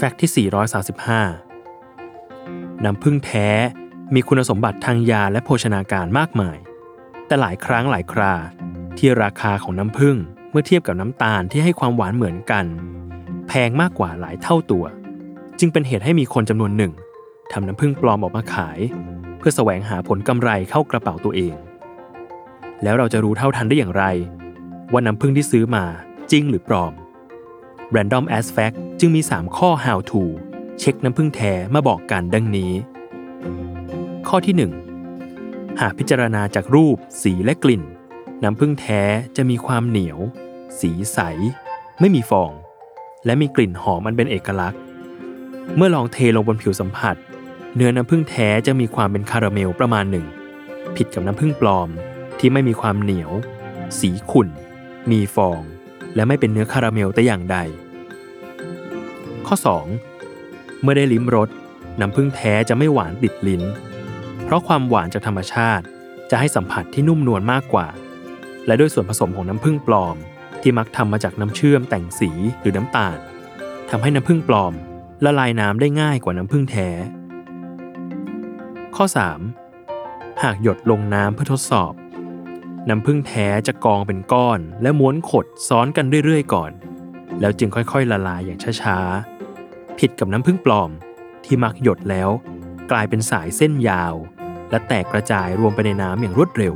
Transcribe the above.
แฟกต์ที่ 435 น้ำผึ้งแท้มีคุณสมบัติทางยาและโภชนาการมากมาย แต่หลายครั้งหลายคราที่ราคาของน้ำผึ้งเมื่อเทียบกับน้ำตาลที่ให้ความหวานเหมือนกัน แพงมากกว่าหลายเท่าตัว จึงเป็นเหตุให้มีคนจำนวนหนึ่งทำน้ำผึ้งปลอมออกมาขาย เพื่อแสวงหาผลกำไรเข้ากระเป๋าตัวเอง แล้วเราจะรู้เท่าทันได้อย่างไร ว่าน้ำผึ้งที่ซื้อมาจริงหรือปลอม Random as Fact จึงมี 3 ข้อ how to เช็คน้ำผึ้งแท้มาบอกกันดังนี้ ข้อที่ 1 หากพิจารณาจากรูป สีและกลิ่น น้ำผึ้งแท้จะมีความเหนียว สีใส ไม่มีฟอง และมีกลิ่นหอมอันเป็นเอกลักษณ์ เมื่อลองเทลงบนผิวสัมผัส เนื้อน้ำผึ้งแท้จะมีความเป็นคาราเมลประมาณหนึ่ง ผิดกับน้ำผึ้งปลอมที่ไม่มีความเหนียว สีขุ่น มีฟอง และไม่เป็นเนื้อคาราเมลแต่อย่างใด ข้อ 2. เมื่อได้ลิ้มรสน้ำผึ้งแท้จะไม่หวานติดลิ้น เพราะความหวานจากธรรมชาติจะให้สัมผัสที่นุ่มนวลมากกว่า และด้วยส่วนผสมของน้ำผึ้งปลอม ที่มักทำมาจากน้ำเชื่อมแต่งสีหรือน้ำตาลทำให้น้ำผึ้งปลอม ละลายน้ำได้ง่ายกว่าน้ำผึ้งแท้ ข้อ 3. หากหยดลงน้ำเพื่อทดสอบ น้ำผึ้งแท้จะกองเป็นก้อน และม้วนขดซ้อนกันเรื่อยๆก่อน แล้วจึงค่อยๆ ละลายอย่างช้าๆ ผิดกับน้ำผึ้งปลอม ที่มักหยดแล้ว กลายเป็นสายเส้นยาว และแตกกระจายรวมไปในน้ำอย่างรวดเร็ว